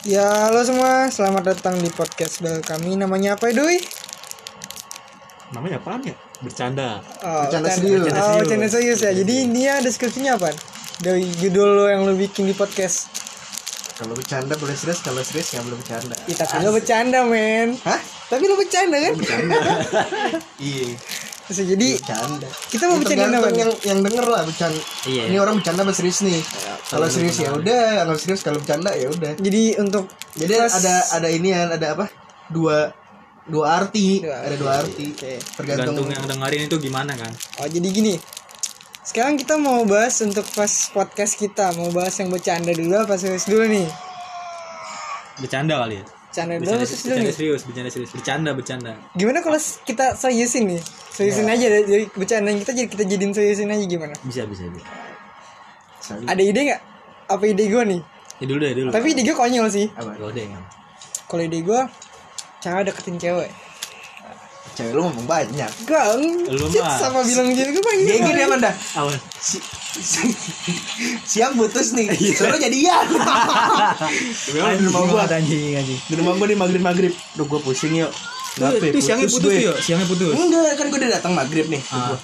Ya, halo semua, selamat datang di podcast bel kami. Namanya apa, Doi? Namanya apaan ya? Bercanda. Oh, Bercanda bercanda- serius. Oh, bercanda serius ya. Jadi ini ya deskripsinya apa? Dari judul lo yang lo bikin di podcast. Kalau bercanda boleh serius, kalau serius nggak boleh bercanda. Ya, tapi lo bercanda, men. Hah? Tapi lo bercanda kan? Bercanda. iya. Terus, jadi Bercanda. kita mau Ya, bercanda apa? yang yang denger lah bercanda. Iya. Ini orang bercanda apa serius nih? Kalau serius ya udah, kalau serius kalau bercanda ya udah. Jadi untuk Jadi pas- ada ada ini ya, ada apa? Dua dua arti, Dua ada dua arti. Oke. Tergantung Tergantung yang dengerin itu gimana kan? Oh, jadi gini. Sekarang kita mau bahas untuk pas podcast kita, mau bahas yang bercanda dulu apa serius dulu nih? Bercanda kali ya. Bercanda dulu Bercanda, serius dulu bercanda serius, bercanda serius, bercanda bercanda. Gimana kalau kita seriusin nih? Seriusin Ya. aja dari, bercandaan kita jadi kita jadiin seriusin aja gimana? Bisa bisa bisa. Ada ide nggak? Apa ide gue nih? Ya dulu deh dulu. Tapi ide gue konyol sih. apa? Deh. Kan. Kalau ide gue, cara deketin cewek. Cewek lu ngomong banyak. Gak, Lu mah. sama bilang cewek gue banyak. Dia gini emang dah. Awan. Si- si- siap putus nih. Suruh jadian. Memang di rumah gua. anjing anjing. Di rumah gua nih maghrib maghrib. Duh gua pusing yuk. Kenapa? Itu siangnya putus gue. yuk, siangnya putus. Enggak, kan gue udah datang maghrib nih. Ah. Gua,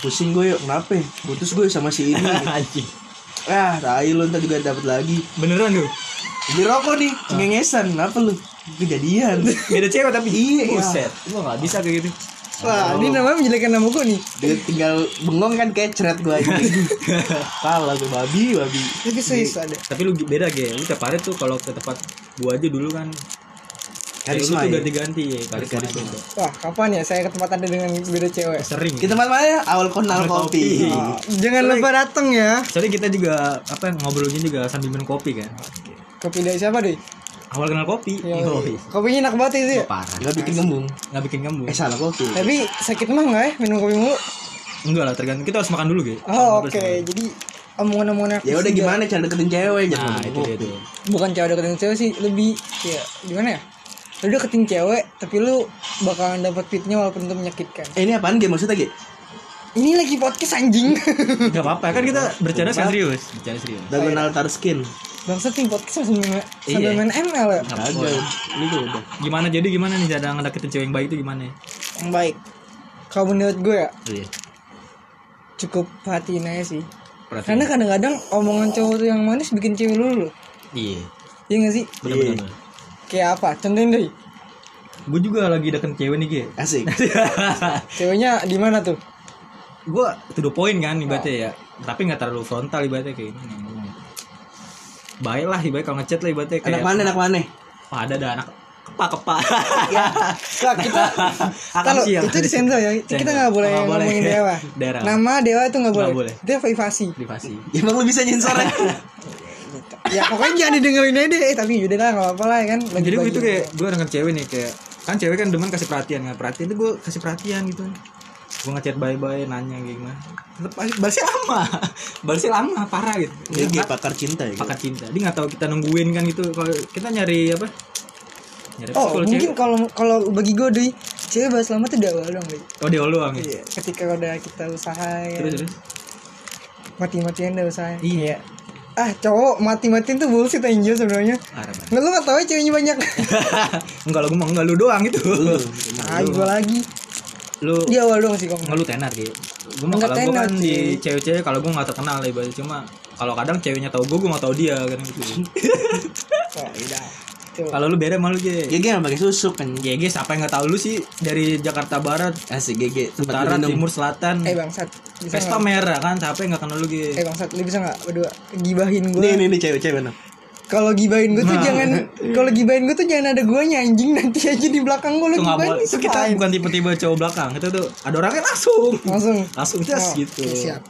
Pusing gue yuk, kenapa? Putus gue sama si ini. Anjing. ah, tai lu ntar juga dapat lagi. Beneran lu? Beli rokok nih, cengengesan. Kenapa lu? Kejadian. Beda cewek tapi Iya. Buset. Gua enggak bisa kayak gitu. Wah, ini namanya menjelekkan nama gue nih. Dia tinggal bengong kan kecret gue aja. Kalah gue babi, babi. Tapi serius ada. Tapi lu beda ge. Lu tiap hari tuh kalau ke tempat gua aja dulu kan Karisma tuh ya. ganti-ganti ya, karisma Karisma. itu. Wah, kapan ya saya ke tempat anda dengan beda cewek? Sering. Kita tempat mana ya? Awal kenal kopi. kopi. Oh, jangan lupa datang ya. Soalnya kita juga apa ngobrolnya juga sambil minum kopi kan. Kopi dari siapa deh? Awal kenal kopi. Ya, Yoi. kopinya enak banget itu ya. Parah. Enggak bikin ngembung. Nggak bikin kamu. Eh salah kopi. Tapi sakit mah nggak ya minum kopi mulu? Enggak lah, tergantung kita harus makan dulu gitu. Oh, oke. Jadi omongan-omongan Ya udah gimana cara deketin cewek Nah, jangan itu dia tuh. bukan cewek deketin cewek sih lebih ya gimana ya lu deketin cewek tapi lu bakalan dapat fitnya walaupun itu menyakitkan Eh ini apaan game maksudnya Ge? Ini lagi podcast anjing Enggak apa-apa, kan kita bercanda serius. Bercanda serius. Dagon altar skin. bangsat nih podcast sambil main, sambil Iya. main ML ya. Ini tuh udah. Gimana jadi gimana nih cara ngedeketin cewek yang baik itu gimana? yang baik kalau menurut gue ya Iya. cukup perhatiin aja sih karena kadang-kadang omongan cowok tuh yang manis bikin cewek lulu Iya. iya gak sih Benar-benar. kayak apa contohin deh Gue juga lagi deketin cewek nih, Ge. Asik. ceweknya di mana tuh gue to the point kan ibaratnya ya tapi nggak terlalu frontal ibaratnya kayak ini baik lah ibaratnya kalau ngechat lah ibaratnya kayak Anak mana anak mana? Ada ada anak kepa kepa Nah, kita kalau itu disensor ya kita Sensor. nggak boleh boleh. ngomongin dewa Daerah. nama dewa itu nggak boleh. Boleh. itu privasi privasi Ya, emang lu bisa nyensornya? ya pokoknya jangan didengerin aja deh eh, tapi yaudah lah nggak apa-apa lah ya kan Lagi jadi itu kayak gue dengan cewek nih kayak kan cewek kan demen kasih perhatian nggak perhatian itu gue kasih perhatian gitu gue ngechat bye bye nanya gimana. Balasnya lama. Balasnya lama parah gitu. Dia Dia Ge pakar cinta ya. Ge? pakat cinta. Dia nggak tahu kita nungguin kan gitu. Kalau kita nyari apa? Nyari oh mungkin kalau kalau bagi gue deh cewek bahas lama tuh udah awal dong deh oh dia doang ya? Iya, ketika udah kita usaha ya terus terus? Mati-matian udah usaha iya. Ah cowok mati-matiin tuh bullshit anjir sebenarnya. Nggak lu nggak tahu ya ceweknya banyak. Enggak lo gue mah enggak lu doang itu. Ah gue lagi lu di awal dong sih kamu enggak lu tenar gitu gue mah Enggak kalau gue tenar, kan di cewek-cewek kalau gue nggak terkenal ibaratnya cuma kalau kadang ceweknya tahu gue gue nggak tahu dia kan gitu. Oh Tuh. kalau lu beda malu Ya je Ge pakai susuk kan. GG siapa yang nggak tahu lu sih? Dari Jakarta Barat Asik GG utara timur selatan. Eh bangsat. Bisa pesta merah kan? Siapa yang nggak kenal lu eh gitu bangsat. Lu bisa nggak? Berdua. Gibahin gue Nih nih nih cewek-cewek mana? Kalau gibahin gue tuh Nah. jangan kalau gibahin gue tuh jangan ada guanya anjing. Nanti aja di belakang gue itu gibahin boleh. Itu kita bukan tipe-tipe cowok belakang. Itu tuh ada orangnya langsung. Langsung. Langsung jas Oh, gitu. siap.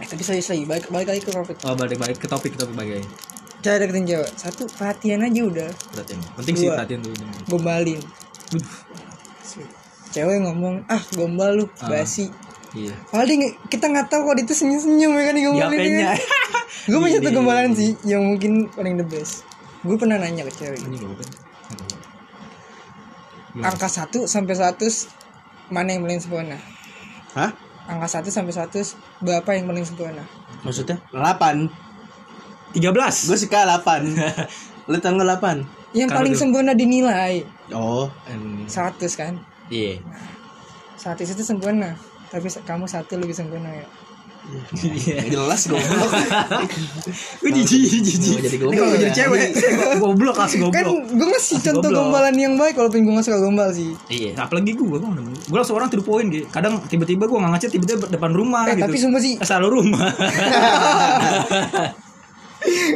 Eh tapi serius lagi balik balik lagi ke topik. Oh balik balik ke topik ke topik bagai cara deketin cewek. Satu perhatian aja udah. Perhatian. Penting sih perhatian tuh. gombalin. Cewek ngomong ah gombal lu Ah. basi. Iya. Paling kita nggak tahu kalau dia tuh senyum senyum ya kan digombalin Diapenya. ya. Gue punya satu Ini. gombalan sih yang mungkin paling the best. Gue pernah nanya ke cewek. ini Angka 1 sampai 100 mana yang paling sempurna? Hah? Angka 1 sampai 100 berapa yang paling sempurna? Maksudnya? 8 13 Gue suka 8 Lu tanggal 8 yang paling tuh- sempurna dinilai Oh 100 kan Iya 100 itu sempurna tapi kamu satu lebih sempurna ya jelas goblok. Gue jijik jijik. jadi goblok kalau jadi ya? cewek Goblok kan goblok. gue ngasih contoh gombalan yang baik walaupun gue gak suka gombal sih. Iya, apalagi gue, gue gue langsung orang to the point gitu. Kadang tiba-tiba gue ngechat tiba-tiba depan rumah eh gitu. tapi sumpah sih. Selalu rumah.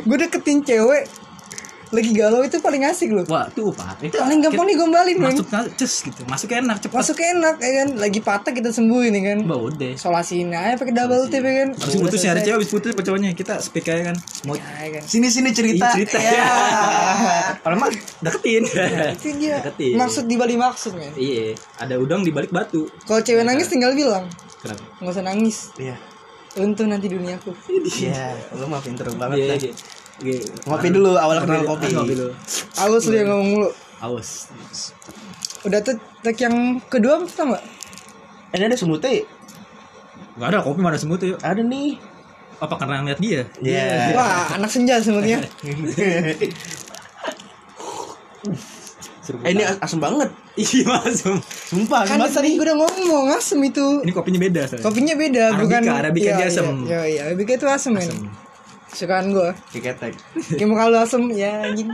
gue deketin cewek lagi galau itu paling asik loh Wah, tuh pak. Itu paling gampang digombalin men masuk cus gitu. Masuk enak cepat. masuk enak ya kan lagi patah kita sembuhin ya kan Mbak udah. solasiin aja pakai double tip ya kan Abis putus nyari cewek, abis putus apa cowoknya kita speak aja kan. Mau ya kan Sini-sini cerita Iya, cerita. Ya. Kalau mah deketin. itu dia Deketin. maksud di balik maksud men Iya, ada udang di balik batu. kalau cewek nangis tinggal bilang Kenapa? nggak usah nangis Iya untung nanti duniaku Iya Lu mah pinter banget Iya, iya. Iya. Ngopi dulu awal kenal kopi Ngopi dulu. awas lu yang ngomong mulu Awas. udah tuh tag yang kedua apa pertama Eh, Ini ada semutnya Gak ada kopi mana semut yuk. Ada nih Apa karena ngeliat dia? Iya wah anak senja sebenarnya Eh ini asem banget Iya masuk. Sumpah kan asem tadi gue udah ngomong asem itu Ini kopinya beda soalnya. kopinya beda Arabica, bukan Arabica Iya, dia asem. iya, iya, iya Arabica itu asem men sukaan gue Kayak ketek kayak mau kalau asem ya anjing.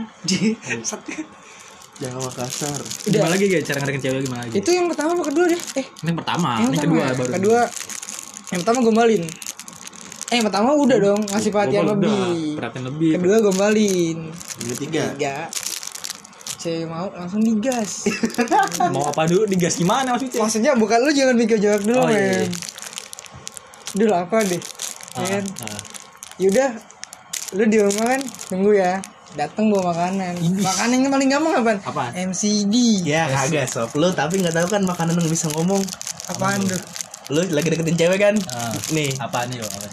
Jangan makasar Gimana lagi guys cara ngedekin cewek gimana lagi? itu yang pertama apa kedua deh? Eh. Ini yang pertama, yang ini pertama kedua ya? baru. kedua. yang pertama gombalin. Eh yang pertama udah dong ngasih perhatian Gombal udah, lebih Perhatian lebih. kedua gombalin. Yang ketiga. Tiga cewek mau langsung digas. Mau apa dulu? Digas gimana maksudnya? maksudnya bukan lu jangan mikir jawab dulu Oh, iya, men. iya. dulu apa deh? Ah, ya kan? ah. yaudah lu di rumah kan tunggu ya. Datang bawa makanan. Makanan yang paling gampang apaan Apaan? MCD Ya kagak sob. Lu tapi gak tahu kan makanan yang bisa ngomong. Apaan tuh? Lu lagi deketin cewek kan? Ah. Nih. Apaan nih? Apaan?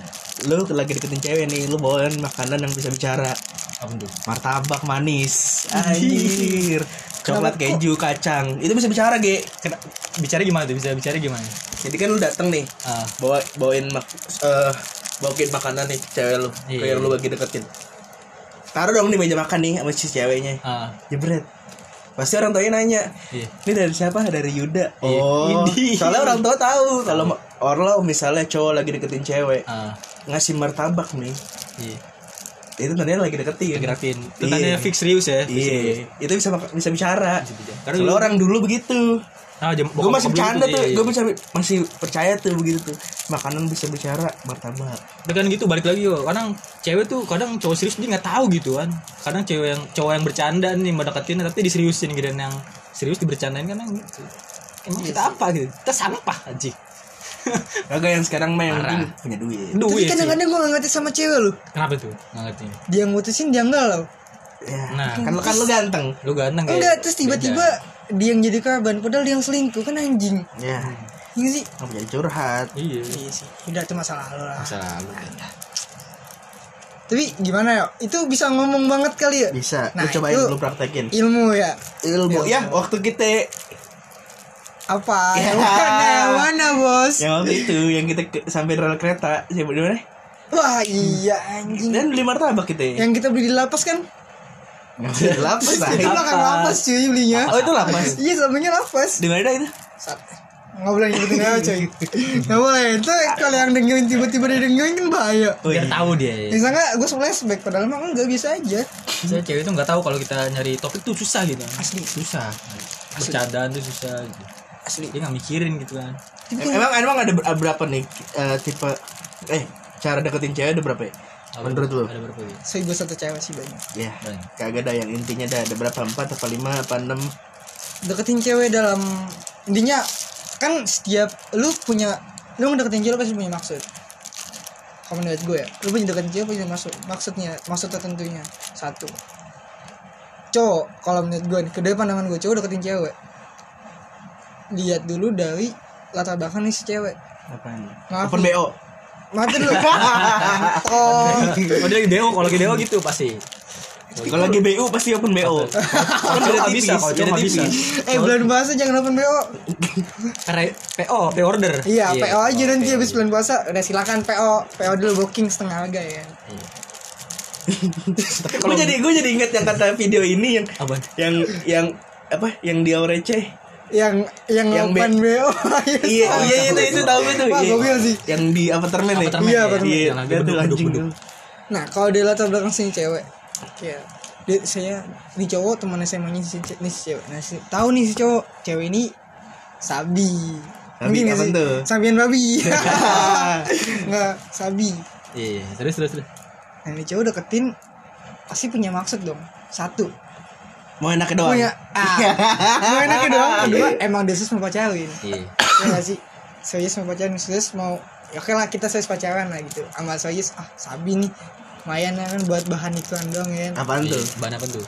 Lu lagi deketin cewek nih Lu bawain makanan yang bisa bicara. Apa tuh? Martabak manis. Anjir. Coklat keju kacang. Itu bisa bicara Ge. Kena, bicara gimana tuh? Bisa bicara gimana? Jadi kan lu dateng nih Ah, bawa bawain mak eh bawain makanan nih cewek lu Iya. kayak lu lagi deketin taruh dong di meja makan nih sama si ceweknya ah, jebret pasti orang tuanya nanya iya. ini dari siapa dari Yuda Iya. oh Ini. soalnya orang tua tahu kalau ma- Orlo misalnya cowok lagi deketin cewek Ah, ngasih martabak nih iya. itu tandanya lagi deketin Gerakin. Itu Iya. tandanya fix serius ya. iya itu bisa bisa bicara bicara. karena orang dulu begitu Ah, jam, gue masih bercanda tuh iya, gue bisa masih percaya tuh begitu tuh makanan bisa bicara martabak Dengan gitu balik lagi yo. Kadang cewek tuh kadang cowok serius dia nggak tahu gitu kan. Kadang cewek yang cowok yang bercanda nih mau deketin tapi diseriusin gitu yang serius dibercandain kan yang gitu. Emang kita apa gitu? Kita sampah aja. Kagak yang sekarang mah yang penting punya duit. tapi Duit sih. kadang-kadang gue gak ngerti sama cewek lu Kenapa tuh? Nggak ngerti. dia mutusin dia enggak loh Ya, Nah. kan lu kan lu ganteng. Lu ganteng enggak terus tiba-tiba dia yang jadi korban padahal dia yang selingkuh kan anjing Ya, Iya sih nggak jadi curhat. Iya. iya sih udah itu masalah lo lah Masa lalu. tapi gimana ya itu bisa ngomong banget kali ya Bisa. Nah, lu cobain lu praktekin. ilmu ya Ilmu ya waktu kita apa Ya. yang mana yang mana bos yang waktu itu yang kita ke, sampai rel kereta siapa di mana? wah iya anjing Dan beli martabak kita. yang kita beli di lapas kan lapas itu belakang lapas cuy belinya Oh itu lapas. iya sampingnya lapas Di mana dah itu? Sat. nggak boleh nyebutin nama cuy nggak boleh itu kalau yang dengerin tiba-tiba dia dengerin kan bahaya Oh, Biar iya. tahu dia. bisa nggak gue flashback padahal emang nggak bisa aja Saya cewek itu nggak tahu kalau kita nyari topik tuh susah gitu. asli Susah. Bercandaan tuh susah gitu. asli Dia nggak mikirin gitu kan. Em- Emang emang ada ber- berapa nih eh, tipe eh cara deketin cewek ada berapa ya? Menurut lu? Ada berapa gitu? saya gue satu cewek sih banyak Ya, Banyak. kagak ada yang intinya dah ada berapa empat apa lima apa enam deketin cewek dalam intinya kan setiap lu punya lu ngedeketin cewek pasti punya maksud kalau menurut gue ya lu punya deketin cewek punya maksud maksudnya maksud tertentunya satu cowok kalau menurut gue nih kedua pandangan gue cowok deketin cewek lihat dulu dari latar belakang nih si cewek Apaan? Maaf Open nih. BO. Mati dulu Oh dia lagi deo, kalau lagi deo gitu pasti. Kalau lagi BU pasti open BO. Kalau cowok nggak bisa, kalau nggak bisa. eh bulan puasa jangan open bo Karena PO, PO order. iya PO aja nanti PO. habis bulan puasa udah silakan PO PO dulu booking setengah harga ya Iya. gue jadi gue jadi inget yang kata video ini yang Apa? yang yang apa yang dia receh yang yang Yang open BO iya iya itu itu tahu gue tuh Iya. sih. yang di apartemen ya Apartemen, Iya, ya. apartemen. iya tuh beduk, anjing nah kalau di latar belakang sini cewek kayak dia, saya ini cowok teman SMA nya si, nih si cewek nah si, tahu nih si cowok cewek ini sabi Sabi apa tuh? Sabian babi nggak sabi Iya, iya. terus terus terus. nah ini cowok deketin pasti punya maksud dong satu mau enak doang punya ah mau enaknya doang kedua emang dia serius mau pacarin Iya. ya gak sih serius mau pacaran serius mau ya oke lah kita serius pacaran lah gitu sama serius ah sabi nih lumayan kan buat bahan iklan dong ya apaan tuh Iya. Bahan apa tuh?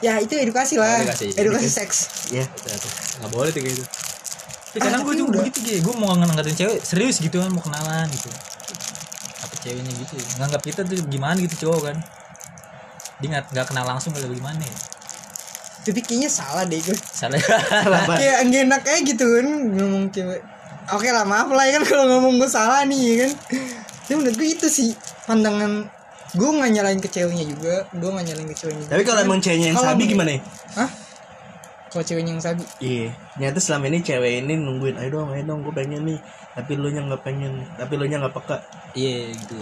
ya itu edukasi lah Oh, edukasi. edukasi seks ya tuh. Nggak boleh tuh kayak gitu. Tapi Ah, kadang gue juga udah. begitu gitu gue mau ngangkatin cewek serius gitu kan mau kenalan gitu. Apa ceweknya gitu. Nganggap kita tuh gimana gitu cowok kan. Dia nggak nggak kenal langsung atau gimana ya. Tapi kayaknya salah deh gue. Salah. Kayak nggak enak aja gitu kan. Ngomong cewek oke lah maaf lah ya kan kalau ngomong gue salah nih ya kan. Tapi menurut gue itu sih pandangan gue nggak nyalain ke ceweknya juga gue nggak nyalain ke ceweknya tapi kalau emang ceweknya yang sabi gimana ya? Hah? Kalau ceweknya yang sabi? Iya nyata selama ini cewek ini nungguin ayo dong ayo dong gue pengen nih. Tapi lu nya nggak pengen tapi lu nya nggak peka. Iya gitu.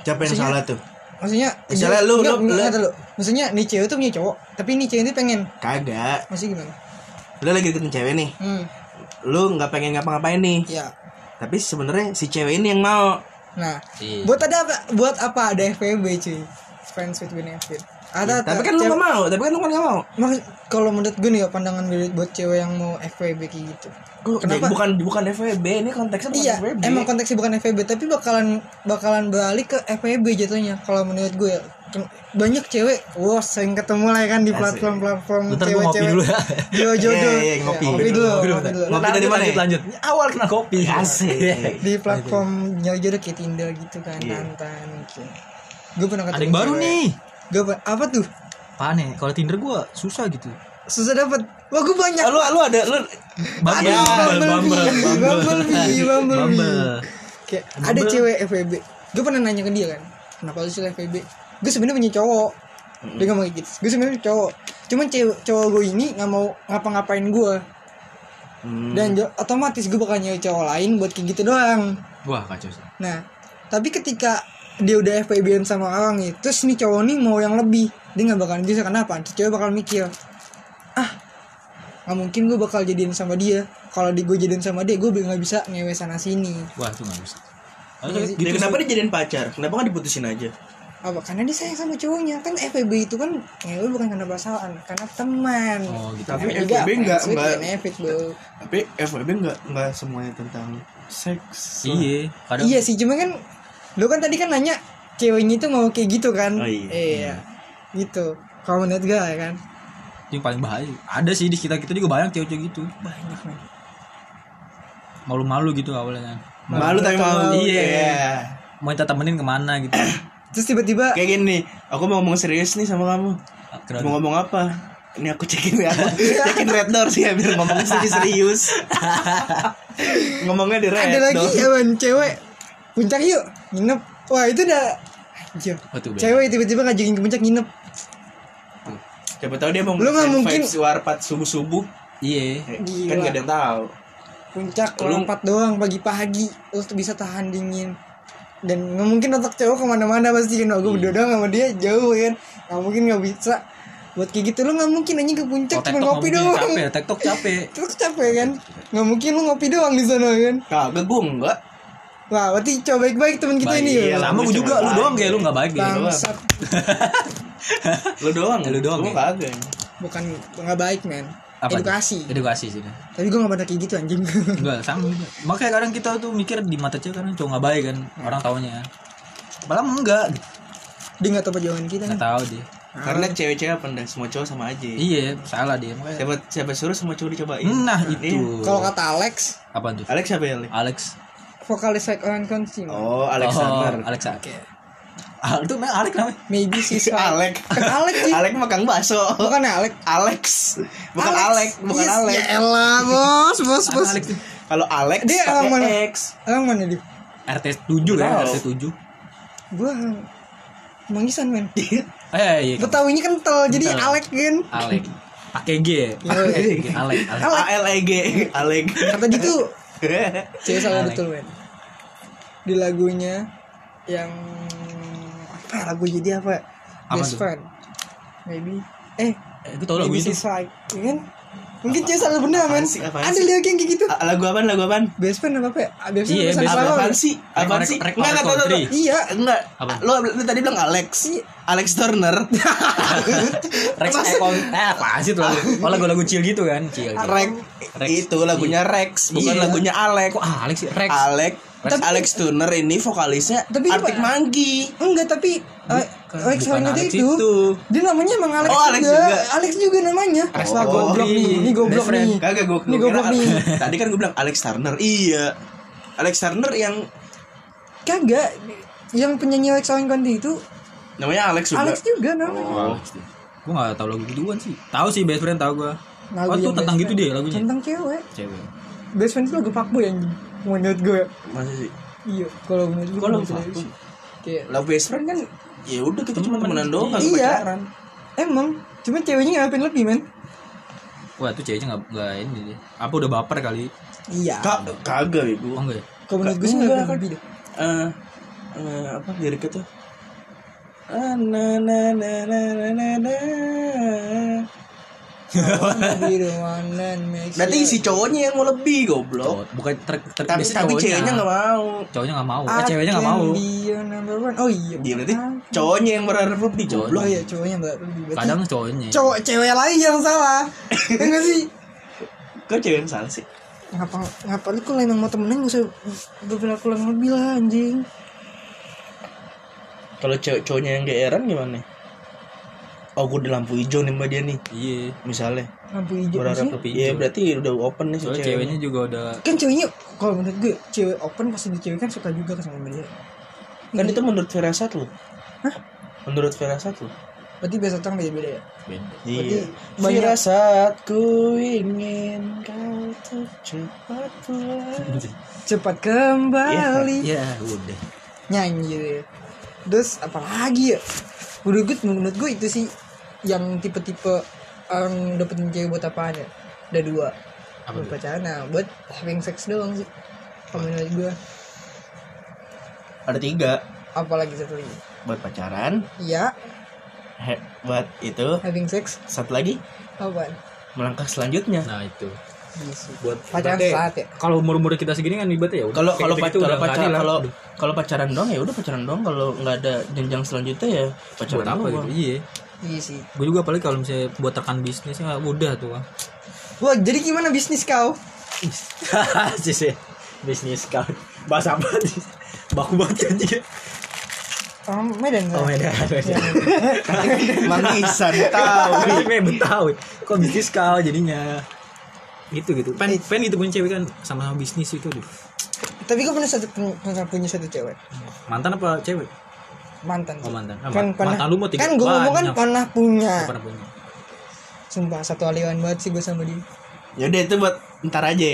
siapa yang Maksudnya- salah tuh Maksudnya Misalnya dia- lu- enggak, lu- enggak, lu-. Maksudnya nih cewek tuh punya cowok Tapi nih cewek ini pengen. Kagak. Masih gimana? lu lagi deketin cewek nih. Hmm. Lu nggak pengen ngapa-ngapain nih. Ya tapi sebenarnya si cewek ini yang mau. Nah Iya. Buat ada apa? Buat apa ada FPB cuy? Friends with benefit Ada tapi kan lu nggak mau tapi kan lu kan nggak mau Maksud, kalau menurut gue nih ya pandangan gue buat cewek yang mau FWB kayak gitu. Kenapa? bukan bukan FWB ini konteksnya bukan Iya, FWB emang konteksnya bukan FWB tapi bakalan bakalan balik ke FWB jatuhnya kalau menurut gue. ya. Banyak cewek, wah sering ketemu lah ya kan di gue ngopi cewek-cewek. dulu ya. Jodoh jodoh. Iya, iya, ngopi. Ya, ngopi dulu, Ngopi dulu, ngopi dulu. Ngopi dari Lanjut, mana Lanjut ya? lanjut. Awal kena kopi. Asik. Di platform nyari jodoh kayak Tinder gitu kan, Iya. tantan mungkin. Gue pernah ketemu Ada yang baru cewek. nih. Gue pe- apa tuh? Apaan ya? Kalau Tinder gue susah gitu. Susah dapet. Wah gue banyak. Ah, lu lu ada lu Bumble, Ya, Bumble, Bumble, Bumble. Kayak ada cewek FWB. Gue pernah nanya ke dia kan, kenapa lu suka FWB? Gue sebenarnya punya cowok. Dia ngomong kayak gitu. Gue sebenarnya cowok. Cuman cewek cowok gue ini nggak mau ngapa-ngapain gue. Hmm. Dan otomatis gue bakal nyari cowok lain buat kayak gitu doang. Wah kacau sih. Nah, tapi ketika dia udah FWB sama orang nih, terus nih cowok nih mau yang lebih, dia nggak bakalan bisa kenapa? Terus cewek bakal mikir, ah, nggak mungkin gue bakal jadian sama dia. Kalau di gue jadian sama dia, gue nggak bisa ngewe sana sini. Wah itu nggak bisa. Iya sih. Ya, kenapa dia jadiin pacar? Kenapa kan diputusin aja? apa karena dia sayang sama cowoknya kan FWB itu kan ngewe bukan karena perasaan karena teman Oh gitu. Tapi FWB ketiga, nggak- nggak- benefit, bro. Tapi FWB nggak nggak semuanya tentang seks. Iya. Kadang iya sih cuma kan lu kan tadi kan nanya ceweknya itu mau kayak gitu kan Oh, iya. iya gitu kalau menurut gue ya kan yang paling bahaya. Ada sih di sekitar kita juga banyak cewek-cewek gitu. banyak men Malu-malu gitu awalnya kan. Malu tapi mau. Iya. Iya. Mau minta temenin ke mana gitu. terus tiba-tiba Kayak gini, aku mau ngomong serius nih sama kamu. Kenapa? Mau ngomong apa? Ini aku cekin ya, cekin red door sih ya biar ngomongnya sedikit serius. ngomongnya di red ada lagi ya cewek puncak yuk nginep. Wah itu udah Anjir. Oh, cewek tiba-tiba ngajakin ke puncak nginep. Coba tahu dia mau Lu nggak mungkin- vibes warpat subuh-subuh. Iya. Eh. Kan gak ada yang tahu. puncak Lu- lompat doang pagi-pagi. Lu tuh bisa tahan dingin. Dan nggak mungkin otak cowok ke mana-mana pasti kan? Gue berdua doang sama dia jauh kan? Nggak mungkin nggak bisa. Buat kayak gitu lu nggak mungkin aja ke puncak Oh, cuma ngopi doang. Capek, TikTok capek. terus capek kan? Nggak mungkin lu ngopi doang di sana kan? Kagak gue enggak. Wah berarti coba baik-baik teman kita Baik, ini iya ya. Sama gue juga, lu doang kayak lu nggak baik deh. bangsat Lu doang. Lu doang, Gue kagak. bukan nggak baik men Apa edukasi Edukasi sih. tapi gue nggak pada kayak gitu anjing Enggak, sama juga. Makanya kadang kita tuh mikir di mata cewek kadang cowok nggak baik kan, orang taunya. Padahal enggak, gitu. dia nggak tahu perjuangan kita nggak nih tahu dia. Karena cewek-cewek apa dah semua cowok sama aja. Iya, salah dia. Makanya. Siapa siapa suruh semua cowok dicobain. Nah Iya. itu. kalau kata Alex apa tuh? Alex siapa ya? Alex? Vokalis Like Orange Country Oh, Alexander. Oh, Alex. Ah, itu memang Alex namanya. maybe right. Alex. Alex sih Alex makan bakso. bukan Alex Alex. Bukan Alex, bukan Yes, Alex. Ya elah, bos, bos, bos. Kalau Alex Dia orang mana? X. Orang mana dia? RT 7 ya. RT 7. Gua Manggisan men Eh iya. Betawinya kental jadi. Alek kan Alek. Pakai G. ya? Alek. Alek. Alek. A L E G Alek Kata gitu Cewek salah Alek. betul men Di lagunya Yang Apa ya lagu jadi apa ya? Apa Best tuh? friend Maybe Eh Eh, gue tau lagu itu. Ya kan Mungkin cewek salah men sih, apaan Ada lirik yang kayak gitu Lagu apaan lagu apaan Best friend apa apa ya Best friend Iya, apa, best apa? Apaan sih? Apaan sih? Enggak, enggak, enggak. Iya Enggak. Apa? Lo tadi bilang Alex. Iya. Alex Turner. Rex Econ. Eh apa sih tuh lagu? Oh lagu-lagu chill gitu kan? Chill. Rex. Itu lagunya Rex, bukan Iya. lagunya Alex. Kok Alex sih? Rex. Alex. Tapi- Alex Turner ini vokalisnya Tapi Arctic apa? Monkey. Enggak tapi uh, Alex bukan Alex itu, itu. Dia namanya emang Alex, Oh, Alex juga. juga. Alex juga namanya Wah oh, goblok iya. nih Ini goblok nih Kagak gue Ini goblok nih Tadi kan gue bilang Alex Turner. Iya. Alex Turner yang Kagak Yang penyanyi Alex Hornet itu namanya Alex juga. Alex juga namanya Oh. Gue gak tau lagu gituan sih. Tahu sih best friend tahu gue. Lagu Oh tuh yang tentang gitu deh lagunya. Tentang cewek Cewek. Best friend itu lagu fuckboy anjing Menurut gue Masa sih? Iya Kalau menurut gue Kalau fuckboy? Kayak Love best friend kan ya udah kita cuma temenan doang nggak Iya. pacaran. Emang Cuma ceweknya ngapain lebih men Wah tuh ceweknya gak, gak ini deh. Apa udah baper kali? Iya Ka kagak Oh ibu. enggak ya? Kalau menurut gue sih kan. lebih deh Eh eh, apa liriknya tuh? Ah, na na na na na na Berarti si cowoknya yang mau lebih goblok. Cowok. Bukan ter, ter, Tapi tapi cowoknya. ceweknya nggak mau. Cowoknya gak mau. Eh ceweknya gak can mau. Oh iya. Dia berarti cowoknya yang berharap lebih Cowok. goblok. Oh iya cowoknya mbak. Berarti Kadang cowoknya. cowok cewek lain yang salah. ya nggak sih? Kok cewek yang salah sih? Ngapa ngapa lu kalau emang mau temenan gak usah berperilaku lebih lah anjing. Kalau cowok cowoknya yang geeran gimana? Oh, gue di lampu hijau nih mbak dia nih. Iya. Misalnya. Lampu hijau Berharap maksudnya. lebih Iya hijau. berarti udah open nih si Soalnya ceweknya. ceweknya juga udah Kan ceweknya kalau menurut gue cewek open pasti di cewek kan suka juga sama dia. Kan itu menurut firasat lu. Hah? Menurut firasat lu. Berarti biasa orang beda-beda ya. beda. Iya. Berarti banyak- Firasatku ingin kau tuh cepat pulang. Cepat kembali. Ya udah. nyanyi ya. Terus apalagi ya? Menurut gue, menurut gue itu sih yang tipe-tipe orang dapetin cewek buat apaan ya? Ada dua. Apa buat pacaran, nah, buat having sex doang sih. Kalau menurut gue, Ada tiga apalagi satu lagi. buat pacaran, Iya, he- buat itu having sex satu lagi apaan? melangkah selanjutnya. Nah itu. Iya sih. Buat Pacaran saat ya. Kalau umur-umur kita segini kan ibaratnya ya udah. Kalau kalau pacaran lah. kalau kalau pacaran doang ya udah pacaran doang kalau nggak ada jenjang selanjutnya ya pacaran buat apa gitu. Iya. Iya sih. Gue juga apalagi kalau misalnya buat rekan bisnis ya udah tuh. ah. Wah, jadi gimana bisnis kau? sih sih bisnis kau bahasa apa sih baku banget kan dia Orang Medan oh Medan Mangisan tahu. Medan Betawi kok bisnis kau jadinya gitu gitu pen pen gitu punya cewek kan sama-sama bisnis itu tuh Tapi gue pernah satu pernah punya satu cewek mantan apa cewek mantan. Oh, mantan. Ah, Kan ma- pernah. mantan lu mau tiga- kan gue ngomong kan pernah punya. Pernah punya Sumpah satu aliran banget sih gue sama dia. Ya udah itu buat ntar aja.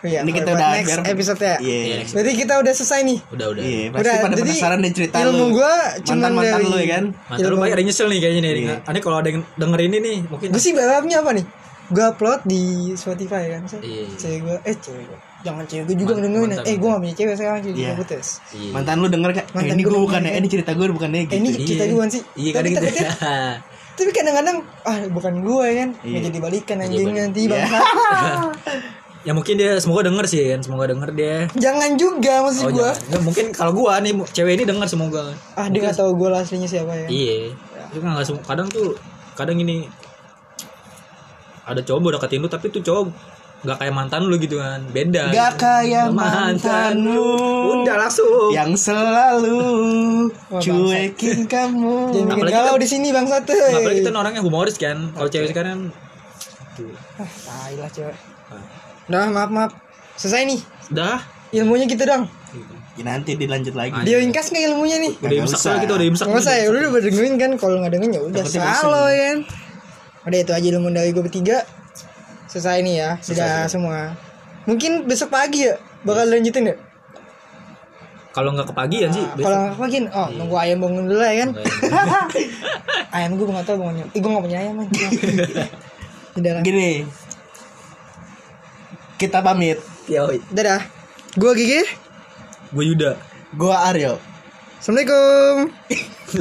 Iya, Ini kita udah next biar- episode ya. Iya. Iya, next. Berarti kita udah selesai nih. udah udah Iya, pasti Udah, pada jadi penasaran deh cerita ilmu lu. gua cuman mantan-mantan dari- lu ya kan. mantan lu banyak nyesel nih kayaknya nih Iya. Aneh kalau ada yang denger ini nih mungkin Gue sih berharapnya apa nih? Gue upload di Spotify kan. So, Iya. Cewek gue, eh cewek gue. Jangan cewek gue juga mantan, Eh gue gak punya cewek sekarang jadi Iya. gue putus. Iya. Mantan lu denger kan? Eh, Mantan ini gua gue denger bukan ya, ini cerita gue bukan ya Eh, ini gitu. cerita gue sih. iya kan Tapi gitu tapi kadang-kadang ah bukan gue kan Iya. jadi balikan anjing nanti Iya. bangsa ya mungkin dia semoga denger sih kan semoga denger dia jangan juga maksud oh gue jangan Nggak, mungkin kalau gua nih cewek ini denger semoga ah dia nggak tahu gue aslinya siapa ya iya itu kan nggak kadang tuh kadang ini ada cowok mau deketin lu tapi tuh cowok nggak kayak mantan lu gitu kan. Beda Gak gitu. kayak mantan lu. udah langsung. Yang selalu cuekin kamu. jangan bikin Apalagi galau kita- di sini bangsa tuh Nah, apalagi kita orangnya humoris kan. Kalau cewek sekarang ah tai lah cewek. Nah maaf maaf. Selesai nih. Udah ilmunya gitu dong Ya, nanti dilanjut lagi. dia ringkas nggak ilmunya nih? Udah imsak kita udah imsak nggak usah ya udah udah dengerin kan. Kalau nggak dengerin ya udah. Selalu bosen. kan udah itu aja ilmu dari gue bertiga. Selesai nih ya sudah semua. Mungkin besok pagi ya bakal lanjutin ya? Kalau nggak kepagian sih besok. kalau nggak pagi oh nunggu ayam bangun dulu ya kan? Ayam. Gue nggak tahu bangunnya Ih, gue nggak punya ayam udah lah. Gini. Kita pamit. Yoi. dadah. Gue Gigi. Gue Yuda. Gua Aryo. assalamualaikum